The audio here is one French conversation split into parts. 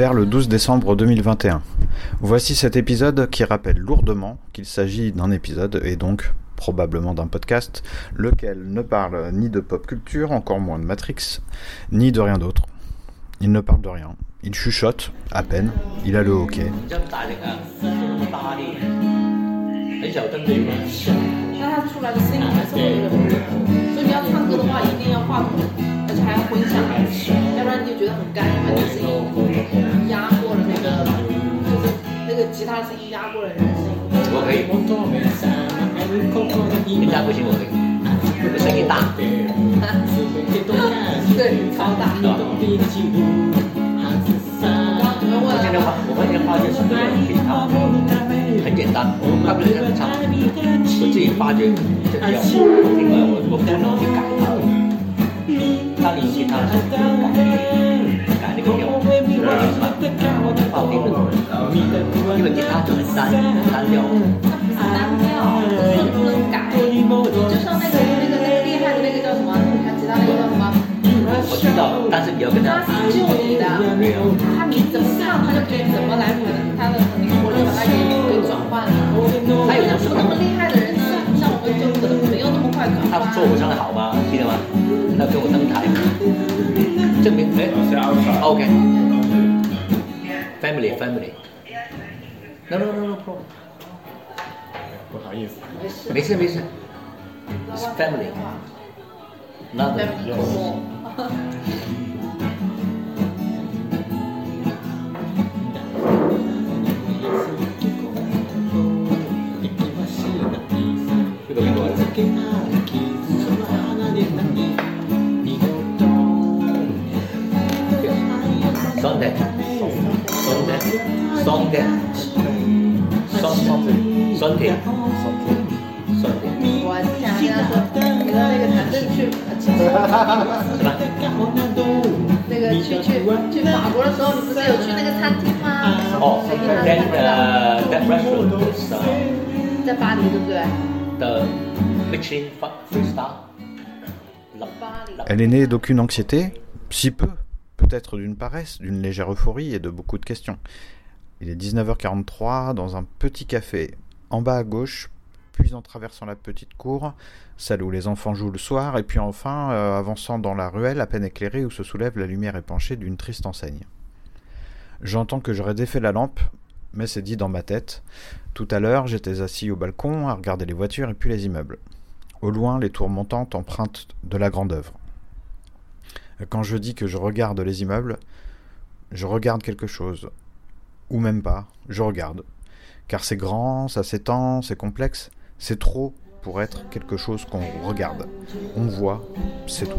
vers le 12 décembre 2021. Voici cet épisode qui rappelle lourdement qu'il s'agit d'un épisode et donc probablement d'un podcast, lequel ne parle ni de pop culture, encore moins de Matrix, ni de rien d'autre. Il ne parle de rien. Il chuchote, à peine. Il a le hockey. 还要唱歌的话，一定要话筒，而且还要混响，要不然你就觉得很干，因为你声音压过了那个，就是那个吉他声音压过了人的声音。我可以，人家不行，我可以，声音大，对，超大。我现在发，我发现发现是这个吉他很简单，它不是很长，我自己发觉这叫，另外我我不能去改它，改那个调，是吧？报定的，因为吉他就很单，单调。它不是单调，不是不能改，就像那个那个那个厉害的那个叫什么？你看吉他那个叫什么？我知道，但是你要跟他。他是救你的，他你怎么唱，他就可以怎么来补他的可能我就把他给给转换了。还有什么那么厉害的人呢？像我们就可能会。他说我唱的好吗？记得吗？他给我登台，证明哎，OK。Family, family. No, no, no, no problem. 不好意思，没事没事。It's family. Not the Family. 双的，双的，双的，双双的，双的，双的，双的。我天啊！你那个谭震去，是吧？那个去去去法国的时候，你不是有去那个餐厅吗？哦，在呃，在巴黎，对不对？Elle est née d'aucune anxiété, si peu, peut-être d'une paresse, d'une légère euphorie et de beaucoup de questions. Il est 19h43 dans un petit café, en bas à gauche, puis en traversant la petite cour, celle où les enfants jouent le soir, et puis enfin euh, avançant dans la ruelle à peine éclairée où se soulève la lumière épanchée d'une triste enseigne. J'entends que j'aurais défait la lampe, mais c'est dit dans ma tête. Tout à l'heure, j'étais assis au balcon à regarder les voitures et puis les immeubles. Au loin, les tours montantes empruntent de la grande œuvre. Quand je dis que je regarde les immeubles, je regarde quelque chose. Ou même pas, je regarde. Car c'est grand, ça s'étend, c'est complexe, c'est trop pour être quelque chose qu'on regarde. On voit, c'est tout.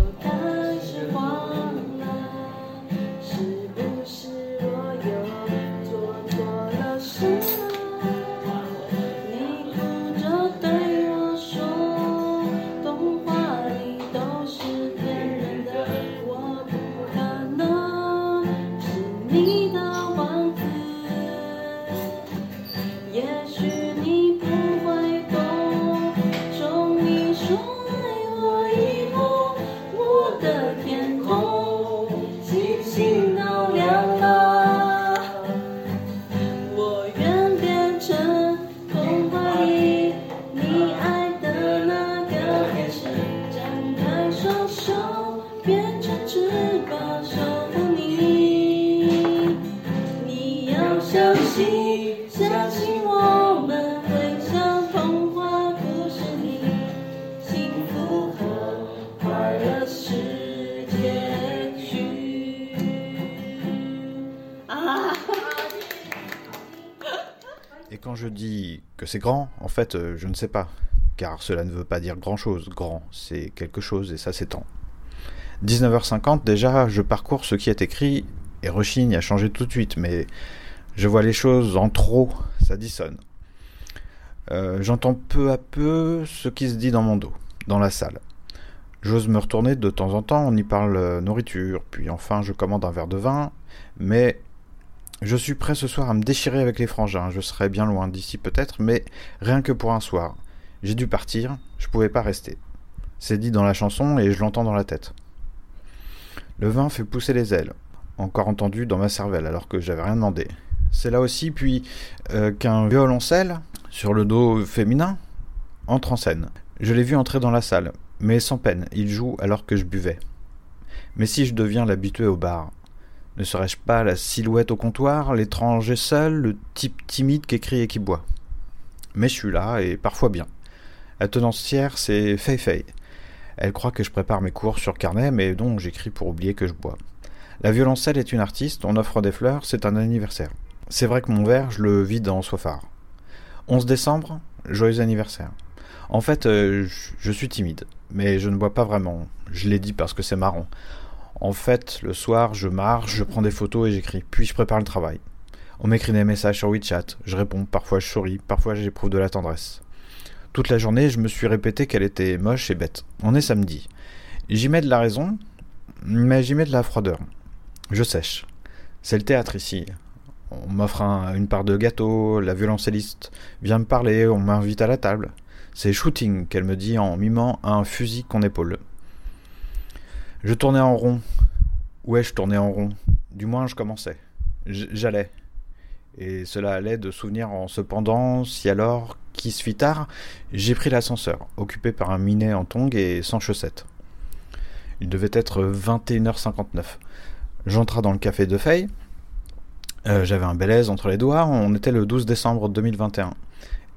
Quand je dis que c'est grand, en fait, euh, je ne sais pas. Car cela ne veut pas dire grand-chose. Grand, c'est quelque chose et ça s'étend. 19h50, déjà, je parcours ce qui est écrit et rechigne à changer tout de suite, mais je vois les choses en trop, ça dissonne. Euh, J'entends peu à peu ce qui se dit dans mon dos, dans la salle. J'ose me retourner de temps en temps, on y parle euh, nourriture, puis enfin je commande un verre de vin, mais je suis prêt ce soir à me déchirer avec les frangins, je serai bien loin d'ici peut-être, mais rien que pour un soir. J'ai dû partir, je pouvais pas rester. C'est dit dans la chanson et je l'entends dans la tête. Le vin fait pousser les ailes. encore entendu dans ma cervelle alors que j'avais rien demandé. C'est là aussi puis euh, qu'un violoncelle sur le dos féminin entre en scène. Je l'ai vu entrer dans la salle, mais sans peine, il joue alors que je buvais. Mais si je deviens l'habitué au bar, ne serais-je pas la silhouette au comptoir, l'étranger seul, le type timide qui écrit et qui boit Mais je suis là, et parfois bien. La tenancière, c'est Fei Fei. Elle croit que je prépare mes cours sur carnet, mais donc j'écris pour oublier que je bois. La violoncelle est une artiste, on offre des fleurs, c'est un anniversaire. C'est vrai que mon verre, je le vide en soifard. 11 décembre, joyeux anniversaire. En fait, euh, je suis timide, mais je ne bois pas vraiment. Je l'ai dit parce que c'est marrant. En fait, le soir, je marche, je prends des photos et j'écris, puis je prépare le travail. On m'écrit des messages sur WeChat, je réponds, parfois je souris, parfois j'éprouve de la tendresse. Toute la journée, je me suis répété qu'elle était moche et bête. On est samedi. J'y mets de la raison, mais j'y mets de la froideur. Je sèche. C'est le théâtre ici. On m'offre une part de gâteau, la violoncelliste vient me parler, on m'invite à la table. C'est shooting qu'elle me dit en mimant un fusil qu'on épaule. Je tournais en rond. Ouais, je tournais en rond. Du moins, je commençais. J'allais. Et cela allait de souvenirs en cependant, si alors, qui se fit tard, j'ai pris l'ascenseur, occupé par un minet en tongs et sans chaussettes. Il devait être 21h59. J'entrai dans le café de Fay. Euh, J'avais un bel entre les doigts. On était le 12 décembre 2021.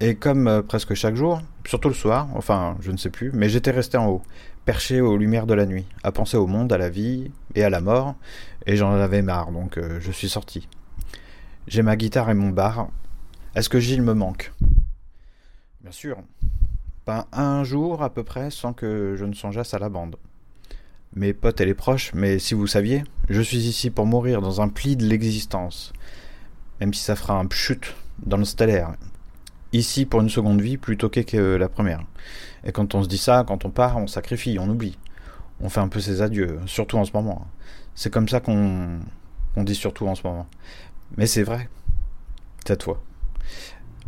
Et comme euh, presque chaque jour, surtout le soir, enfin, je ne sais plus, mais j'étais resté en haut, perché aux lumières de la nuit, à penser au monde, à la vie et à la mort, et j'en avais marre, donc euh, je suis sorti. J'ai ma guitare et mon bar. Est-ce que Gilles me manque? Bien sûr. Pas un jour à peu près sans que je ne songeasse à la bande. Mes potes et les proches, mais si vous saviez, je suis ici pour mourir dans un pli de l'existence. Même si ça fera un pchut dans le stellaire. Ici pour une seconde vie plutôt que la première. Et quand on se dit ça, quand on part, on sacrifie, on oublie. On fait un peu ses adieux, surtout en ce moment. C'est comme ça qu'on dit surtout en ce moment. Mais c'est vrai. Cette fois.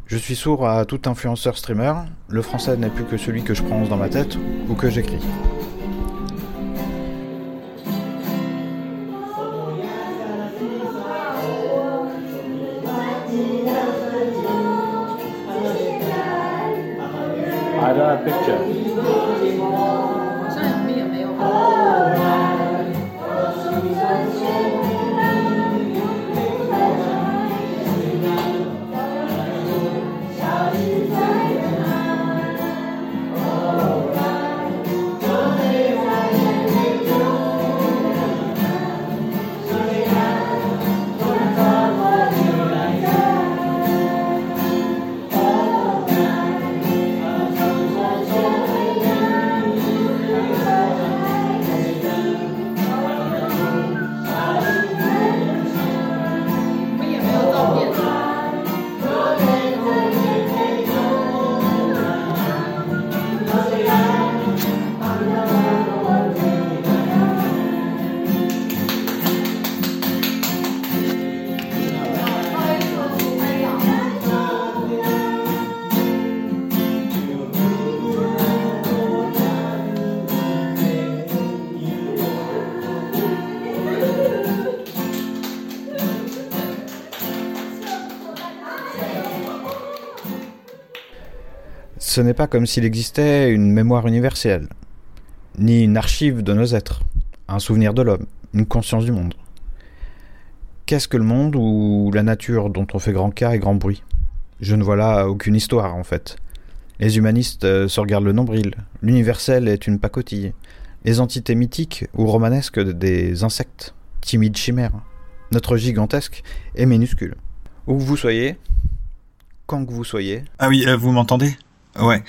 Je suis sourd à tout influenceur streamer. Le français n'est plus que celui que je prononce dans ma tête ou que j'écris. I don't have a picture. Ce n'est pas comme s'il existait une mémoire universelle, ni une archive de nos êtres, un souvenir de l'homme, une conscience du monde. Qu'est-ce que le monde ou la nature dont on fait grand cas et grand bruit? Je ne vois là aucune histoire en fait. Les humanistes euh, se regardent le nombril, l'universel est une pacotille, les entités mythiques ou romanesques des insectes, timides chimères. Notre gigantesque est minuscule. Où que vous soyez, quand que vous soyez, Ah oui, euh, vous m'entendez? Ouais.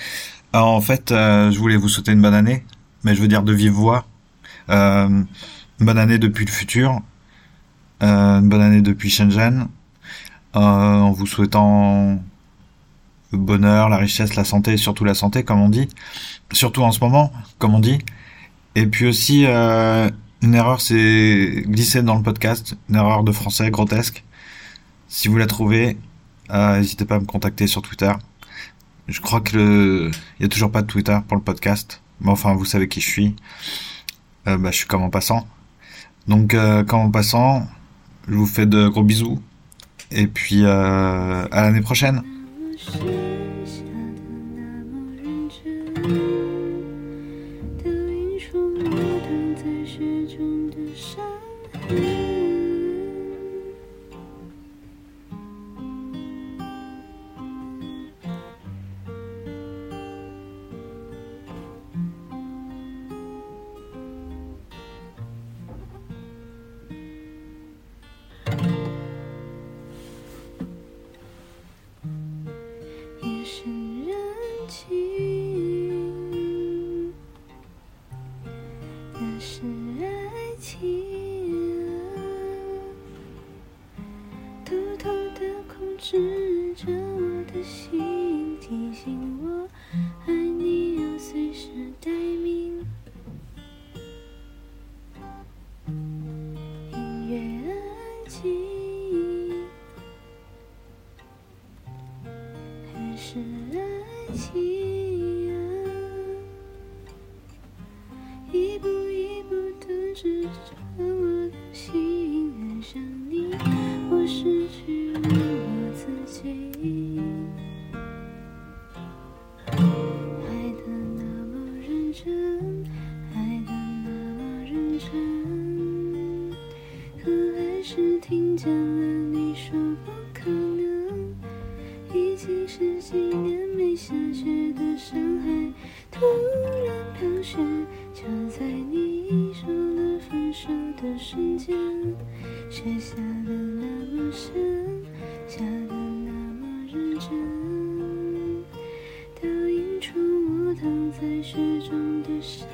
Alors, en fait, euh, je voulais vous souhaiter une bonne année, mais je veux dire de vive voix. Euh, une bonne année depuis le futur. Euh, une bonne année depuis Shenzhen. Euh, en vous souhaitant le bonheur, la richesse, la santé, et surtout la santé, comme on dit. Surtout en ce moment, comme on dit. Et puis aussi, euh, une erreur s'est glissée dans le podcast. Une erreur de français grotesque. Si vous la trouvez, n'hésitez pas à me contacter sur Twitter. Je crois que il y a toujours pas de Twitter pour le podcast. Mais enfin, vous savez qui je suis. Euh, bah, je suis comme en passant. Donc, euh, comme en passant, je vous fais de gros bisous. Et puis, euh, à l'année prochaine. 是爱情啊。一步一步吞噬着十几年没下雪的上海，突然飘雪，就在你说了分手的瞬间，雪下的那么深，下的那么认真，倒映出我躺在雪中的伤。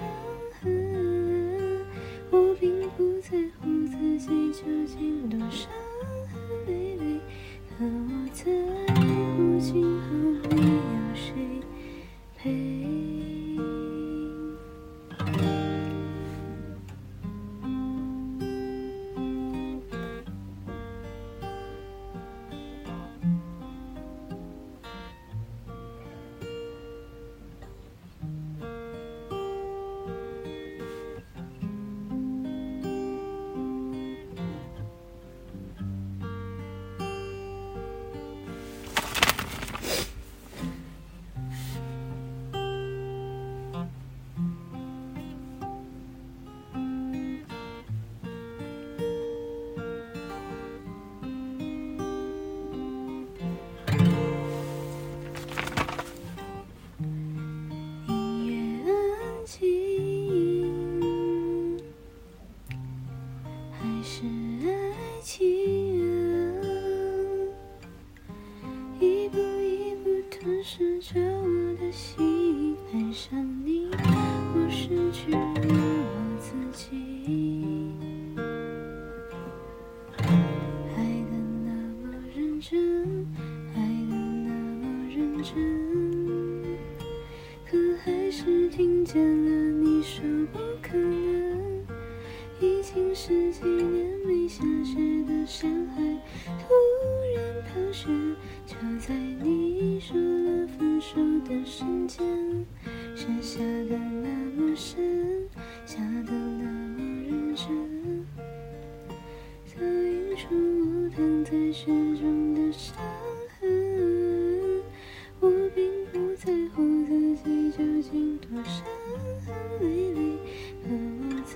吞噬着我的心爱上瞬间，下的那么深，下的那么认真，倒映出躺在雪中的伤痕。我并不在乎自己究竟多伤痕累累，可我在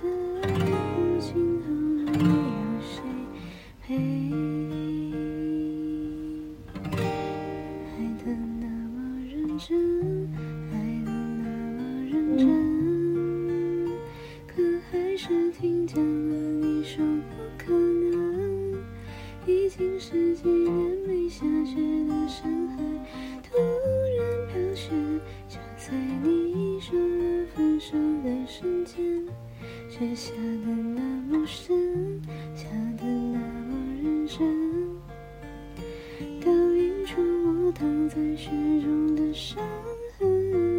乎今后会有谁陪。爱的。真在雪中的伤痕。